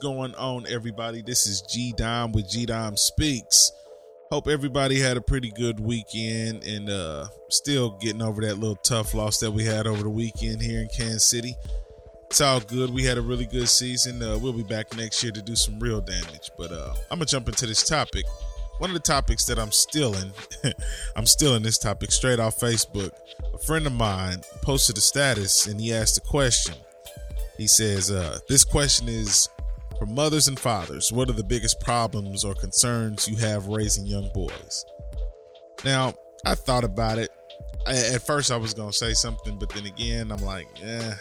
going on, everybody? This is G Dime with G Dime Speaks. Hope everybody had a pretty good weekend and uh still getting over that little tough loss that we had over the weekend here in Kansas City. It's all good. We had a really good season. Uh, we'll be back next year to do some real damage. But uh, I'm gonna jump into this topic. One of the topics that I'm stealing, I'm stealing this topic straight off Facebook. A friend of mine posted a status and he asked a question. He says, uh, This question is for mothers and fathers. What are the biggest problems or concerns you have raising young boys? Now, I thought about it. I, at first, I was going to say something, but then again, I'm like, eh,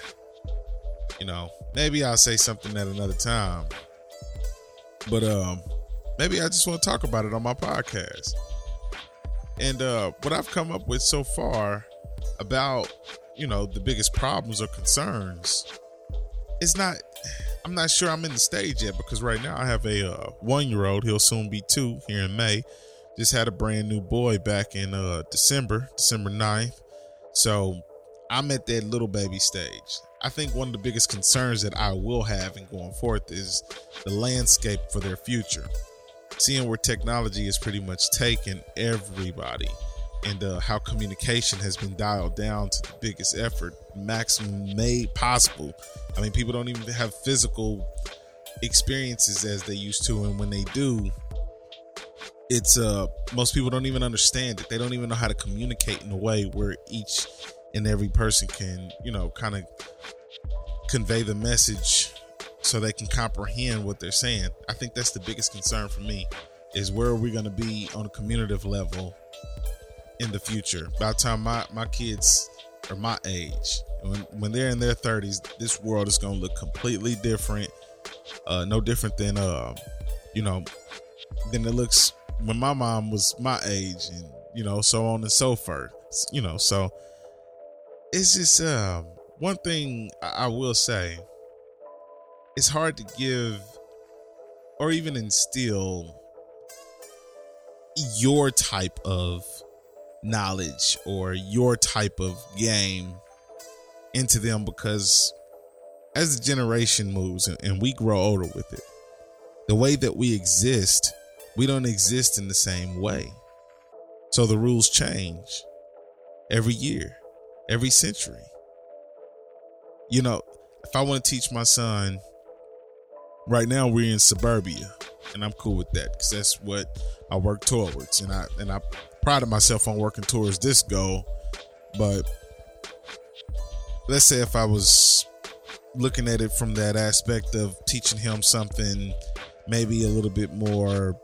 you know, maybe I'll say something at another time. But um, maybe I just want to talk about it on my podcast. And uh, what I've come up with so far about, you know, the biggest problems or concerns it's not i'm not sure i'm in the stage yet because right now i have a uh, one year old he'll soon be two here in may. Just had a brand new boy back in uh, december december 9th so i'm at that little baby stage. I think one of the biggest concerns that i will have in going forth is the landscape for their future. Seeing where technology has pretty much taken everybody and uh, how communication has been dialed down to the biggest effort, maximum made possible. I mean, people don't even have physical experiences as they used to, and when they do, it's uh most people don't even understand it. They don't even know how to communicate in a way where each and every person can, you know, kind of convey the message so they can comprehend what they're saying. I think that's the biggest concern for me is where are we going to be on a communicative level in the future. By the time my, my kids are my age, when, when they're in their 30s, this world is going to look completely different. Uh, no different than, uh, you know, than it looks when my mom was my age and, you know, so on and so forth. You know, so it's just uh, one thing I will say it's hard to give or even instill your type of knowledge or your type of game into them because as the generation moves and we grow older with it, the way that we exist, we don't exist in the same way. So the rules change every year, every century. You know, if I want to teach my son, right now we're in suburbia, and I'm cool with that because that's what I work towards, and I and I prided myself on working towards this goal. But let's say if I was looking at it from that aspect of teaching him something maybe a little bit more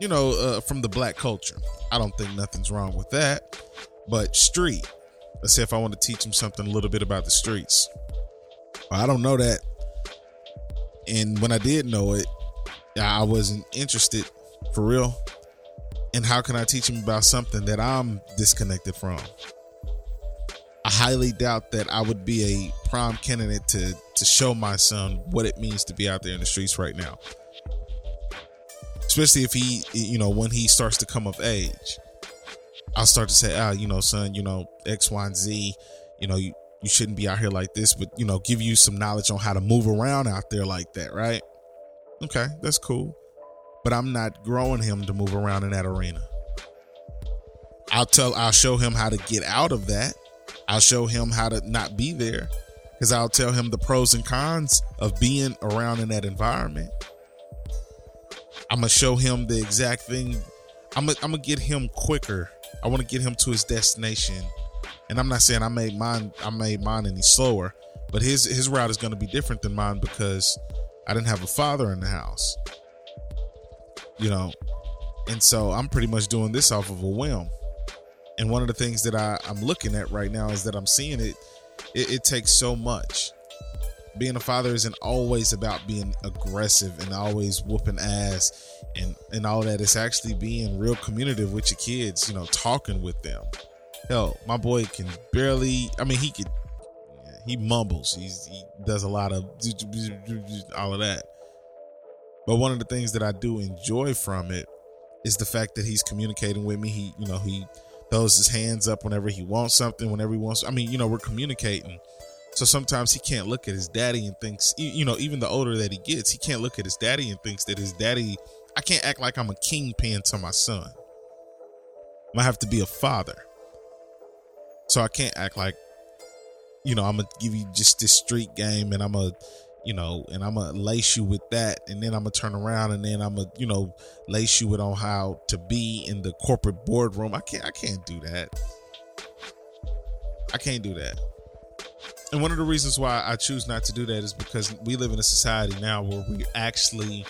you know uh, from the black culture. I don't think nothing's wrong with that but street. Let's say if i want to teach him something a little bit about the streets. I don't know that. And when i did know it i wasn't interested for real and how can I teach him about something that I'm disconnected from? I highly doubt that I would be a prime candidate to to show my son what it means to be out there in the streets right now. Especially if he, you know, when he starts to come of age, I'll start to say, ah, you know, son, you know, X, Y, and Z, you know, you, you shouldn't be out here like this, but you know, give you some knowledge on how to move around out there like that, right? Okay, that's cool but I'm not growing him to move around in that arena. I'll tell I'll show him how to get out of that. I'll show him how to not be there because I'll tell him the pros and cons of being around in that environment. I'm gonna show him the exact thing. I'm gonna, I'm gonna get him quicker. I want to get him to his destination. And I'm not saying I made mine I made mine any slower, but his his route is gonna be different than mine because I didn't have a father in the house you know. And so I'm pretty much doing this off of a whim. And one of the things that I, I'm looking at right now is that I'm seeing it, it, it takes so much. Being a father isn't always about being aggressive and always whooping ass and, and all that. It's actually being real communicative with your kids, you know, talking with them. Hell, my boy can barely, I mean, he could, he mumbles. He's, he does a lot of all of that. But one of the things that I do enjoy from it is the fact that he's communicating with me. He, you know, he throws his hands up whenever he wants something, whenever he wants. I mean, you know, we're communicating. So sometimes he can't look at his daddy and thinks, you know, even the older that he gets, he can't look at his daddy and thinks that his daddy, I can't act like I'm a kingpin to my son. I have to be a father. So I can't act like, you know, I'm gonna give you just this street game and I'm gonna, you know, and I'm gonna lace you with that, and then I'm gonna turn around and then I'm gonna, you know, lace you with on how to be in the corporate boardroom. I can't, I can't do that. I can't do that. And one of the reasons why I choose not to do that is because we live in a society now where we're actually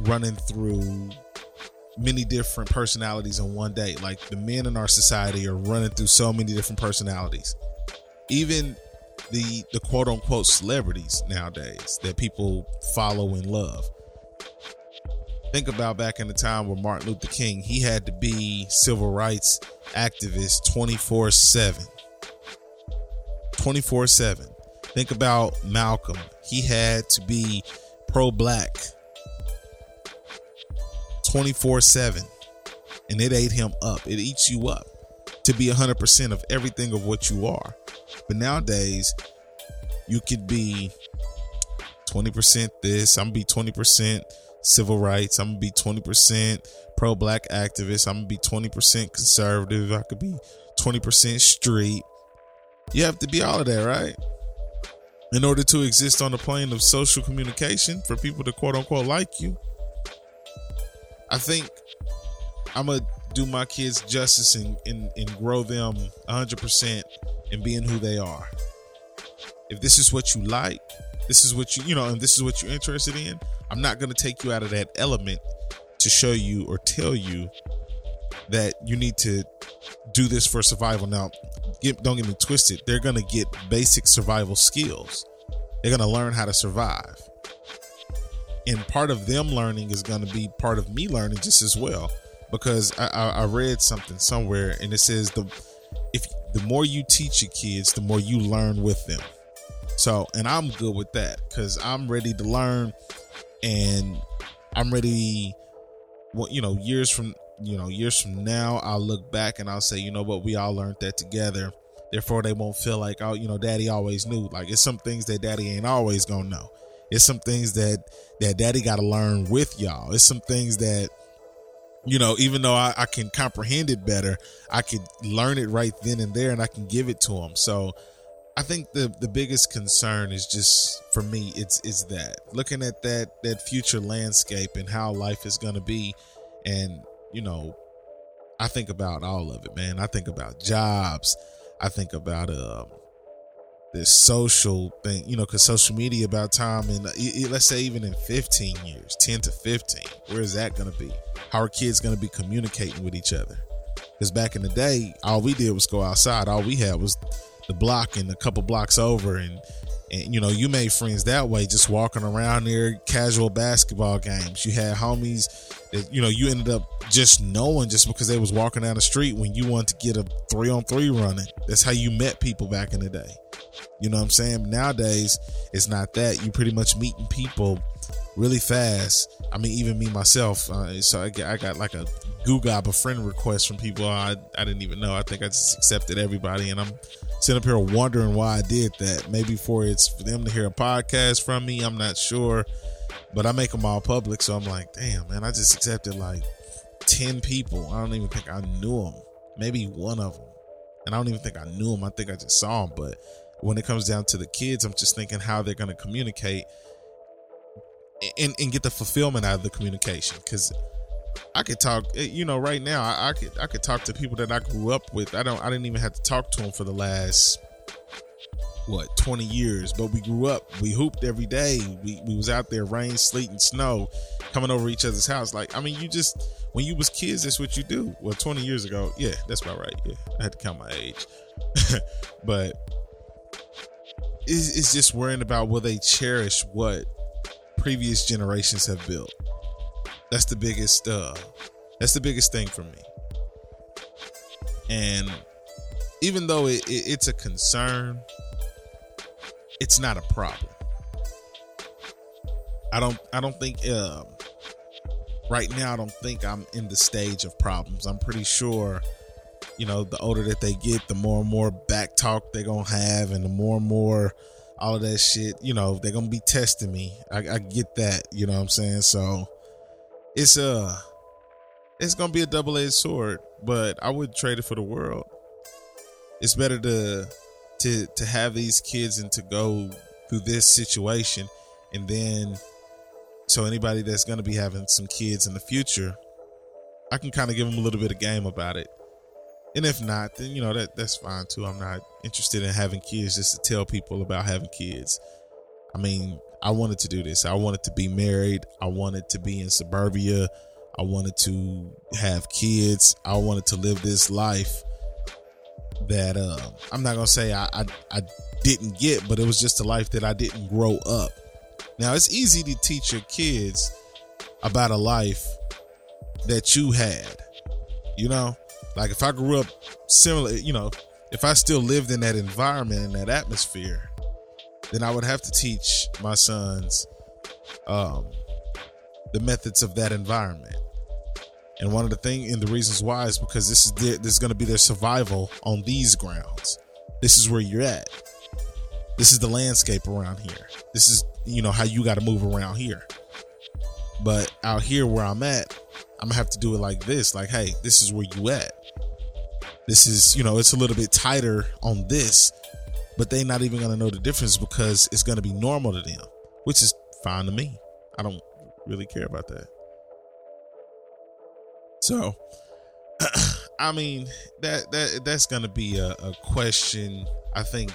running through many different personalities in one day. Like the men in our society are running through so many different personalities. Even the the quote unquote celebrities nowadays that people follow and love. Think about back in the time where Martin Luther King, he had to be civil rights activist 24 7. 24 7. Think about Malcolm. He had to be pro black 24 7. And it ate him up. It eats you up to be 100% of everything of what you are. But nowadays, you could be 20% this, I'm gonna be 20% civil rights, I'm gonna be 20% pro black activist, I'm gonna be 20% conservative, I could be 20% street, you have to be all of that, right? In order to exist on the plane of social communication for people to quote unquote like you. I think I'm gonna do my kids justice and, and, and grow them 100% in being who they are. If this is what you like, this is what you, you know, and this is what you're interested in, I'm not gonna take you out of that element to show you or tell you that you need to do this for survival. Now, get, don't get me twisted. They're going to get basic survival skills. They're going to learn how to survive. And part of them learning is going to be part of me learning just as well. Because I, I, I read something somewhere and it says the if the more you teach your kids, the more you learn with them. So, and I'm good with that because I'm ready to learn and I'm ready. Well, you know, years from you know, years from now, I'll look back and I'll say, you know what, we all learned that together. Therefore, they won't feel like, oh, you know, daddy always knew. Like it's some things that daddy ain't always gonna know. It's some things that that daddy got to learn with y'all. It's some things that you know, even though I, I, can comprehend it better, I could learn it right then and there, and I can give it to them. So, I think the the biggest concern is just for me, it's is that looking at that that future landscape and how life is to be, and you know, I think about all of it, man. I think about jobs. I think about um this social thing, you know, because social media about time and let's say even in 15 years, 10 to 15, where is that going to be? How are kids going to be communicating with each other? Because back in the day, all we did was go outside. All we had was the block and a couple blocks over, and and you know you made friends that way just walking around there casual basketball games. You had homies that you know you ended up just knowing just because they was walking down the street when you wanted to get a three on three running. That's how you met people back in the day. You know what i'm saying? Nowadays it's not that. You pretty much meeting people really fast. I mean even me myself uh, so I, I got like a google a friend request from people. I, I didn't even know. I think i just accepted everybody and i'm sitting up here wondering why I did that. Maybe for it's for them to hear a podcast from me. I'm not sure, but I make them all public, so I'm like, damn, man, I just accepted like ten people. I don't even think I knew them. Maybe one of them, and I don't even think I knew them. I think I just saw them. But when it comes down to the kids, I'm just thinking how they're going to communicate and, and get the fulfillment out of the communication because I could talk, eh, you know, right now I, I, could I could talk to people that I grew up with. I don't I didn't even have to talk to them for the last what 20 years, but we grew up. We hooped every day. We we was out there rain, sleet, and snow, coming over each other's house. Like I mean, you just when you was kids, that's what you do. Well, 20 years ago, yeah, that's about right. Yeah, I had to count my age, but it's, it's just worrying about will they cherish what previous generations have built that's the biggest uh that's the biggest thing for me. And even though it, it, it's a concern, it's not a problem. I don't I don't think um right now I don't think I'm in the stage of problems. I'm pretty sure you know, the older that they get, the more and more back talk they're gonna have, and the more and more all of that shit, you know, they're gonna be testing me. I, I get that, you know what I'm saying? So it's uh, it's gonna be a double edged sword, but I would trade it for the world. It's better to to to have these kids and to go through this situation and then so anybody that's going to be having some kids in the future i can kind of give them a little bit of game about it. And if not then you know that that's fine too. I'm not interested in having kids just to tell people about having kids i mean i wanted to do this. I wanted to be married. I wanted to be in suburbia. I wanted to have kids. I wanted to live this life that uh, i'm not gonna say I, I i didn't get but it was just a life that i didn't grow up. Now it's easy to teach your kids about a life that you had. You know, like if I grew up similar, you know, if I still lived in that environment and that atmosphere, then I would have to teach my sons um, the methods of that environment. And one of the things and the reasons why is because this is their, this is going to be their survival on these grounds. This is where you're at. This is the landscape around here. This is you know how you got to move around here. But out here where I'm at, I'm gonna have to do it like this. Like, hey, this is where you at. This is, you know, it's a little bit tighter on this, but they're not even gonna know the difference because it's gonna be normal to them, which is fine to me. I don't really care about that. So, I mean, that that that's gonna be a, a question. I think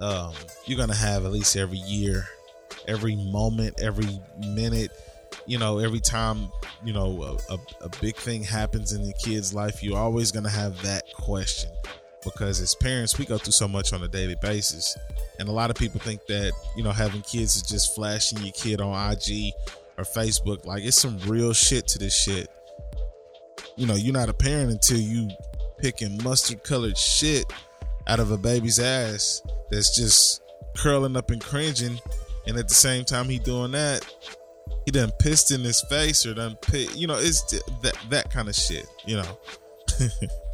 um, you're gonna have at least every year, every moment, every minute. You know, every time you know a, a, a big thing happens in the kid's life, you're always gonna have that question because as parents, we go through so much on a daily basis, and a lot of people think that you know having kids is just flashing your kid on IG or Facebook. Like it's some real shit to this shit. You know, you're not a parent until you picking mustard colored shit out of a baby's ass that's just curling up and cringing, and at the same time he doing that, he done pissed in his face or done pit, you know, it's that that kind of shit, you know.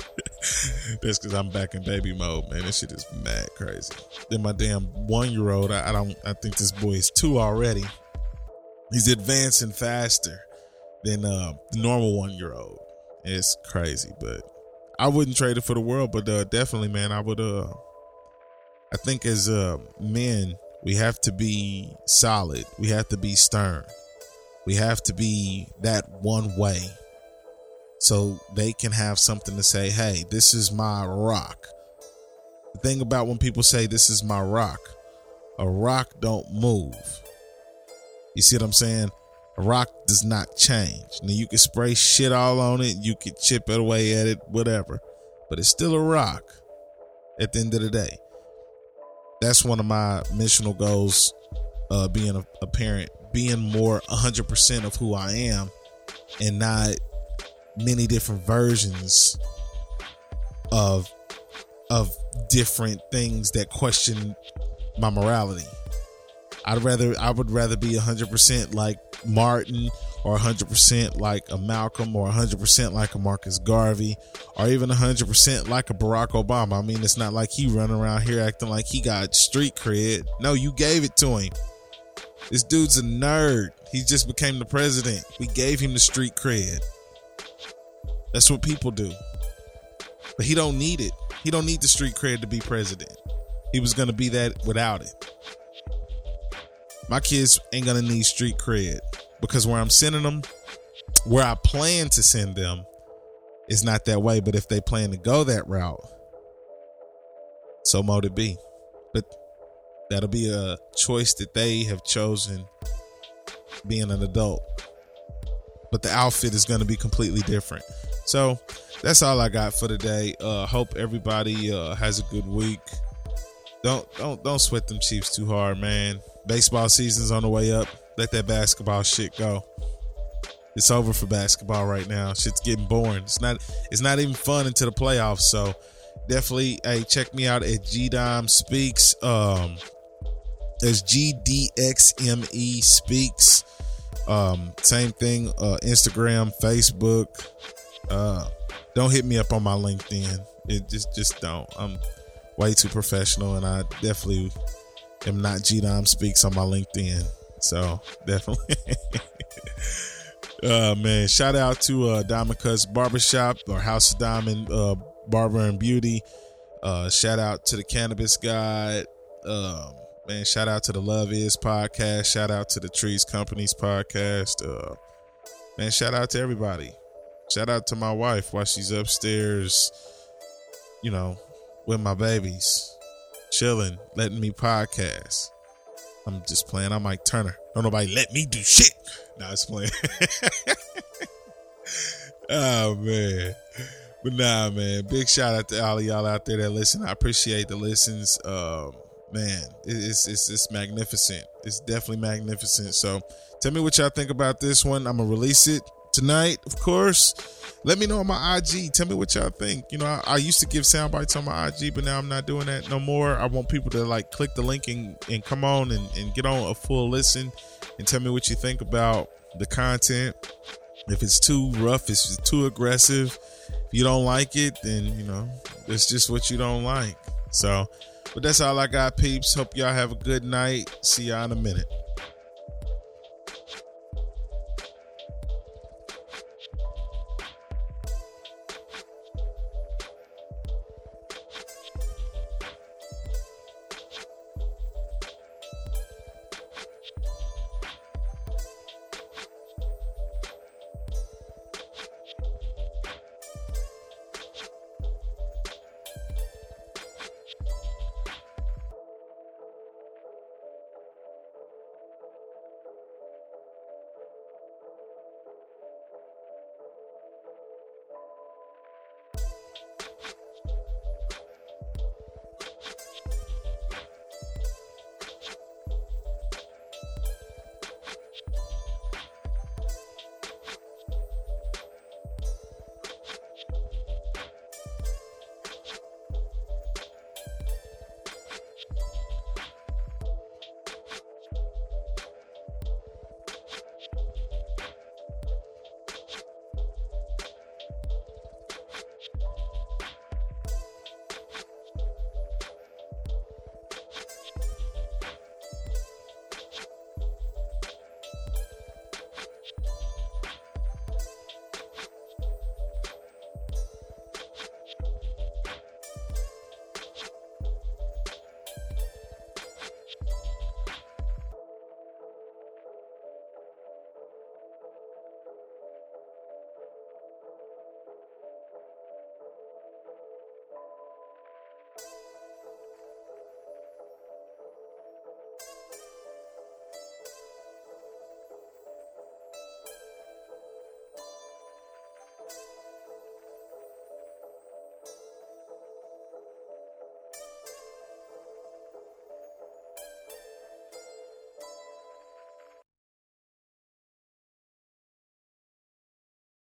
That's because I'm back in baby mode, man. This shit is mad crazy. Then my damn one year old, I, I don't, I think this boy is two already. He's advancing faster than uh, the normal one year old. It's crazy, but I wouldn't trade it for the world. But uh, definitely, man, I would. Uh, I think as uh, men, we have to be solid. We have to be stern. We have to be that one way so they can have something to say, hey, this is my rock. The thing about when people say this is my rock, a rock don't move. You see what I'm saying? A rock does not change. Now you can spray shit all on it, you can chip it away at it, whatever. But it's still a rock at the end of the day that's one of my missional goals uh, being a, a, parent being more 100% of who i am and not many different versions of of different things that question my morality i'd rather i would rather be 100% like martin or 100% like a Malcolm or 100% like a Marcus Garvey or even 100% like a Barack Obama. I mean, it's not like he running around here acting like he got street cred. No, you gave it to him. This dude's a nerd. He just became the president. We gave him the street cred. That's what people do. But he don't need it. He don't need the street cred to be president. He was to be that without it. My kids ain't to need street cred because where I'm sending them, where I plan to send them, is not that way. But if they plan to go that route, so mote it be. But that'll be a choice that they have chosen being an adult. But the outfit is to be completely different. So that's all I got for today. Uh, hope everybody uh, has a good week. Don't don't don't sweat them Chiefs too hard, man. Baseball season's on the way up let that basketball shit go. It's over for basketball right now. Shit's getting boring. It's not it's not even fun into the playoffs. So definitely hey check me out at G Dime Speaks. Um there's GDXME Speaks. Um, same thing, uh, Instagram, Facebook. Uh, don't hit me up on my LinkedIn. It just just don't. I'm way too professional, and I definitely am not G Dime Speaks on my LinkedIn. So definitely. uh man, shout out to uh Diamond Cuts Barbershop or House of Diamond uh Barber and Beauty. Uh shout out to the Cannabis Guide. Um man, shout out to the Love Is podcast. Shout out to the Trees Companies podcast. Uh man, shout out to everybody. Shout out to my wife while she's upstairs, you know, with my babies, chilling, letting me podcast. I'm just playing. I'm Mike Turner. Don't nobody let me do shit. Nah, it's playing. oh man. But nah, man. Big shout out to all of y'all out there that listen. I appreciate the listens. Um, man, it's it's it's magnificent. It's definitely magnificent. So tell me what y'all think about this one. I'm gonna release it tonight, of course. Let me know on my IG. Tell me what y'all think. You know, I, I, used to give sound bites on my IG, but now I'm not doing that no more. I want people to like click the link and, and come on and, and get on a full listen and tell me what you think about the content. If it's too rough, if it's too aggressive, if you don't like it, then you know, it's just what you don't like. So, but that's all I got, peeps. Hope y'all have a good night. See y'all in a minute.